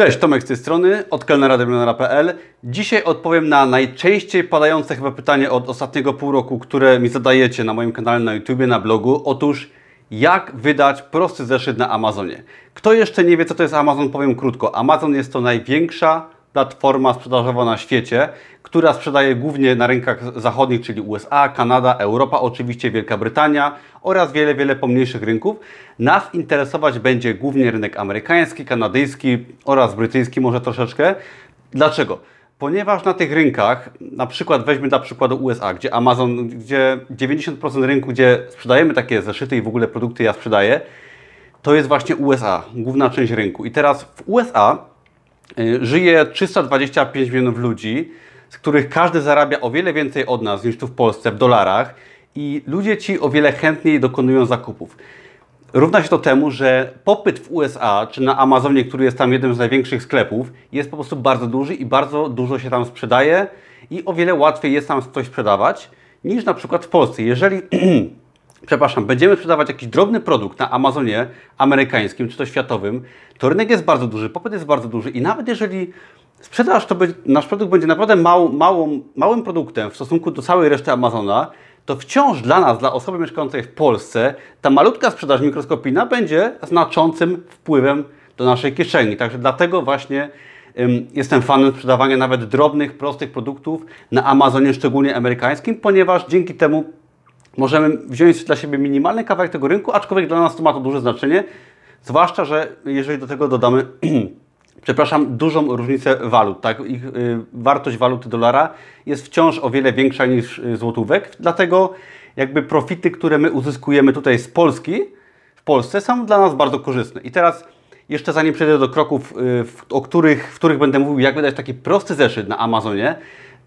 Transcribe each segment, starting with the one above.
Cześć, Tomek z tej strony, od kelnerademilionera.pl. Dzisiaj odpowiem na najczęściej padające chyba pytanie od ostatniego pół roku, które mi zadajecie na moim kanale na YouTubie, na blogu. Otóż, jak wydać prosty zeszyt na Amazonie? Kto jeszcze nie wie, co to jest Amazon, powiem krótko. Amazon jest to największa platforma sprzedażowa na świecie, która sprzedaje głównie na rynkach zachodnich, czyli USA, Kanada, Europa, oczywiście Wielka Brytania oraz wiele, wiele pomniejszych rynków. Nas interesować będzie głównie rynek amerykański, kanadyjski oraz brytyjski może troszeczkę. Dlaczego? Ponieważ na tych rynkach, na przykład weźmy dla przykładu USA, gdzie Amazon, gdzie 90% rynku, gdzie sprzedajemy takie zeszyty i w ogóle produkty ja sprzedaję, to jest właśnie USA, główna część rynku. I teraz w USA żyje 325 milionów ludzi, z których każdy zarabia o wiele więcej od nas niż tu w Polsce w dolarach i ludzie ci o wiele chętniej dokonują zakupów. Równa się to temu, że popyt w USA czy na Amazonie, który jest tam jednym z największych sklepów, jest po prostu bardzo duży i bardzo dużo się tam sprzedaje i o wiele łatwiej jest tam coś sprzedawać niż na przykład w Polsce. Jeżeli przepraszam, będziemy sprzedawać jakiś drobny produkt na Amazonie amerykańskim czy to światowym, to rynek jest bardzo duży, popyt jest bardzo duży i nawet jeżeli sprzedaż to nasz produkt będzie naprawdę mał, małą, małym produktem w stosunku do całej reszty Amazona, to wciąż dla nas, dla osoby mieszkającej w Polsce, ta malutka sprzedaż mikroskopijna będzie znaczącym wpływem do naszej kieszeni. Także dlatego właśnie ym, jestem fanem sprzedawania nawet drobnych, prostych produktów na Amazonie, szczególnie amerykańskim, ponieważ dzięki temu możemy wziąć dla siebie minimalny kawałek tego rynku, aczkolwiek dla nas to ma to duże znaczenie, zwłaszcza, że jeżeli do tego dodamy przepraszam, dużą różnicę walut. Tak? Ich y, wartość waluty dolara jest wciąż o wiele większa niż y, złotówek, dlatego jakby profity, które my uzyskujemy tutaj z Polski, w Polsce są dla nas bardzo korzystne. I teraz jeszcze zanim przejdę do kroków, y, o których, w których będę mówił, jak wydać taki prosty zeszyt na Amazonie,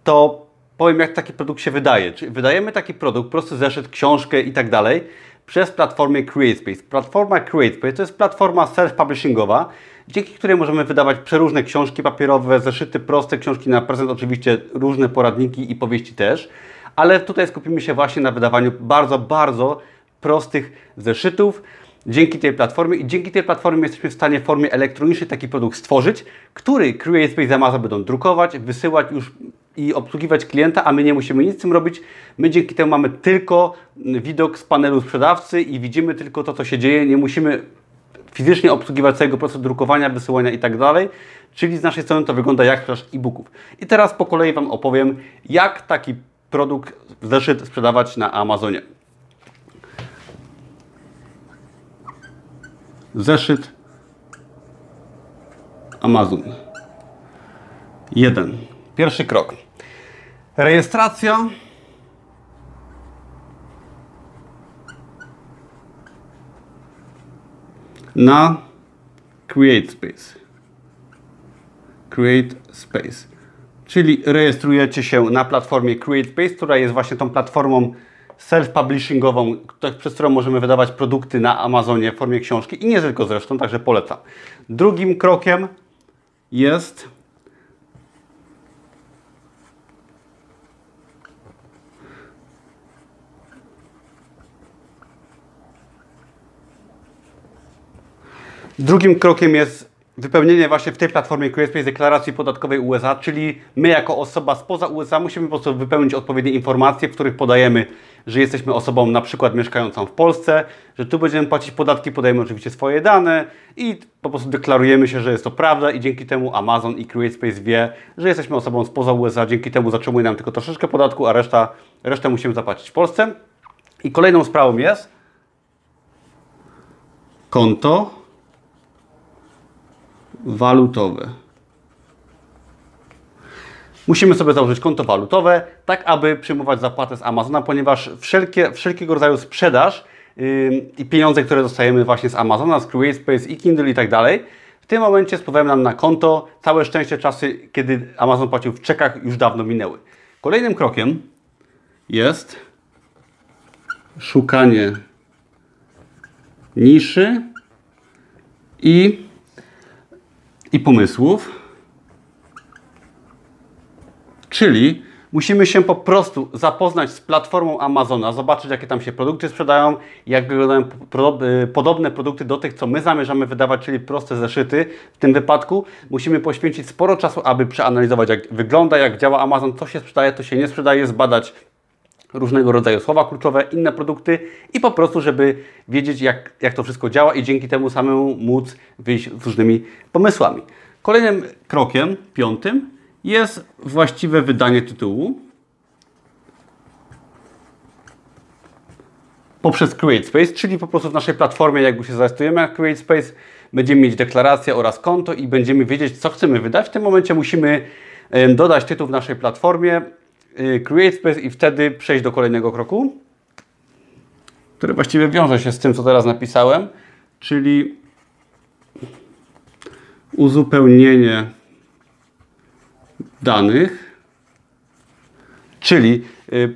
to powiem, jak taki produkt się wydaje. Czyli wydajemy taki produkt, prosty zeszyt, książkę i tak dalej, przez platformę CreateSpace. Platforma CreateSpace to jest platforma self-publishingowa, dzięki której możemy wydawać przeróżne książki papierowe, zeszyty proste, książki na prezent, oczywiście różne poradniki i powieści też, ale tutaj skupimy się właśnie na wydawaniu bardzo, bardzo prostych zeszytów. Dzięki tej platformie i dzięki tej platformie jesteśmy w stanie w formie elektronicznej taki produkt stworzyć, który CreateSpace i Amazon będą drukować, wysyłać już i obsługiwać klienta, a my nie musimy nic z tym robić. My dzięki temu mamy tylko widok z panelu sprzedawcy i widzimy tylko to, co się dzieje. Nie musimy fizycznie obsługiwać całego procesu drukowania, wysyłania i tak dalej. Czyli z naszej strony to wygląda jak sprzedaż e-booków. I teraz po kolei Wam opowiem, jak taki produkt, zeszyt sprzedawać na Amazonie. Zeszyt Amazon. Jeden. Pierwszy krok. Rejestracja na Create Space. Create Space. Czyli rejestrujecie się na platformie Create Space, która jest właśnie tą platformą self-publishingową, przez którą możemy wydawać produkty na Amazonie w formie książki i nie tylko zresztą, także polecam. Drugim krokiem jest Drugim krokiem jest wypełnienie właśnie w tej platformie QSpace deklaracji podatkowej USA, czyli my jako osoba spoza USA musimy po prostu wypełnić odpowiednie informacje, w których podajemy, że jesteśmy osobą na przykład mieszkającą w Polsce, że tu będziemy płacić podatki, podajemy oczywiście swoje dane i po prostu deklarujemy się, że jest to prawda i dzięki temu Amazon i CreateSpace wie, że jesteśmy osobą spoza USA, dzięki temu zatrzymuje nam tylko troszeczkę podatku, a reszta, resztę musimy zapłacić w Polsce. I kolejną sprawą jest konto walutowe. Musimy sobie założyć konto walutowe, tak aby przyjmować zapłatę z Amazona, ponieważ wszelkie, wszelkiego rodzaju sprzedaż yy, i pieniądze, które dostajemy właśnie z Amazona, z CreateSpace i Kindle i tak dalej, w tym momencie spływają nam na konto. Całe szczęście czasy, kiedy Amazon płacił w czekach, już dawno minęły. Kolejnym krokiem jest szukanie niszy i i pomysłów. Czyli Musimy się po prostu zapoznać z platformą Amazona, zobaczyć jakie tam się produkty sprzedają, jak wyglądają y, podobne produkty do tych, co my zamierzamy wydawać, czyli proste zeszyty. W tym wypadku musimy poświęcić sporo czasu, aby przeanalizować jak wygląda, jak działa Amazon, co się sprzedaje, co się nie sprzedaje, zbadać różnego rodzaju słowa kluczowe, inne produkty i po prostu, żeby wiedzieć, jak, jak to wszystko działa i dzięki temu samemu móc wyjść z różnymi pomysłami. Kolejnym krokiem, piątym, jest właściwe wydanie tytułu poprzez CreateSpace, czyli po prostu w naszej platformie, jakby się zarejestrujemy na CreateSpace, będziemy mieć deklarację oraz konto i będziemy wiedzieć, co chcemy wydać. W tym momencie musimy dodać tytuł w naszej platformie, y, CreateSpace i wtedy przejść do kolejnego kroku, który właściwie wiąże się z tym, co teraz napisałem, czyli uzupełnienie danych, czyli y,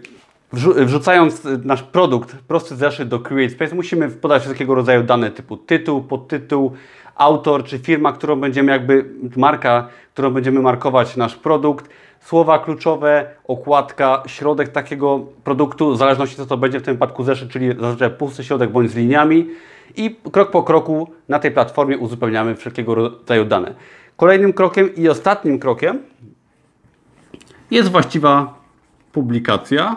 wrzucając nasz produkt, prosty zeszyt do CreateSpace, musimy podać wszelkiego rodzaju dane typu tytuł, podtytuł, autor czy firma, którą będziemy jakby, marka, którą będziemy markować nasz produkt, słowa kluczowe, okładka, środek takiego produktu, w zależności co to będzie w tym wypadku zeszyt, czyli zazwyczaj pusty środek bądź z liniami i krok po kroku na tej platformie uzupełniamy wszelkiego rodzaju dane. Kolejnym krokiem i ostatnim krokiem jest właściwa publikacja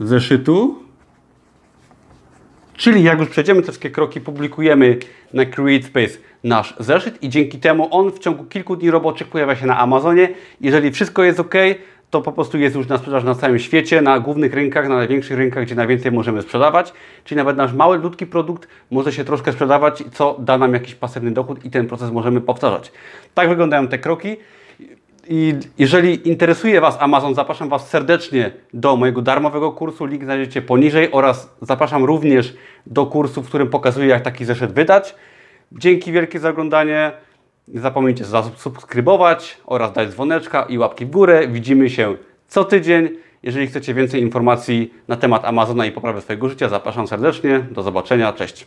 zeszytu. Czyli jak już przejdziemy te wszystkie kroki, publikujemy na CreateSpace nasz zeszyt i dzięki temu on w ciągu kilku dni roboczych pojawia się na Amazonie. Jeżeli wszystko jest ok, to po prostu jest już na sprzedaż na całym świecie, na głównych rynkach, na największych rynkach, gdzie najwięcej możemy sprzedawać. Czyli nawet nasz mały, ludki produkt może się troszkę sprzedawać, co da nam jakiś pasywny dochód i ten proces możemy powtarzać. Tak wyglądają te kroki. I jeżeli interesuje Was Amazon, zapraszam Was serdecznie do mojego darmowego kursu. Link znajdziecie poniżej oraz zapraszam również do kursu, w którym pokazuję, jak taki zeszyt wydać. Dzięki wielkie za oglądanie. Nie zapomnijcie zasubskrybować oraz dać dzwoneczka i łapki w górę. Widzimy się co tydzień. Jeżeli chcecie więcej informacji na temat Amazona i poprawy swojego życia, zapraszam serdecznie. Do zobaczenia. Cześć.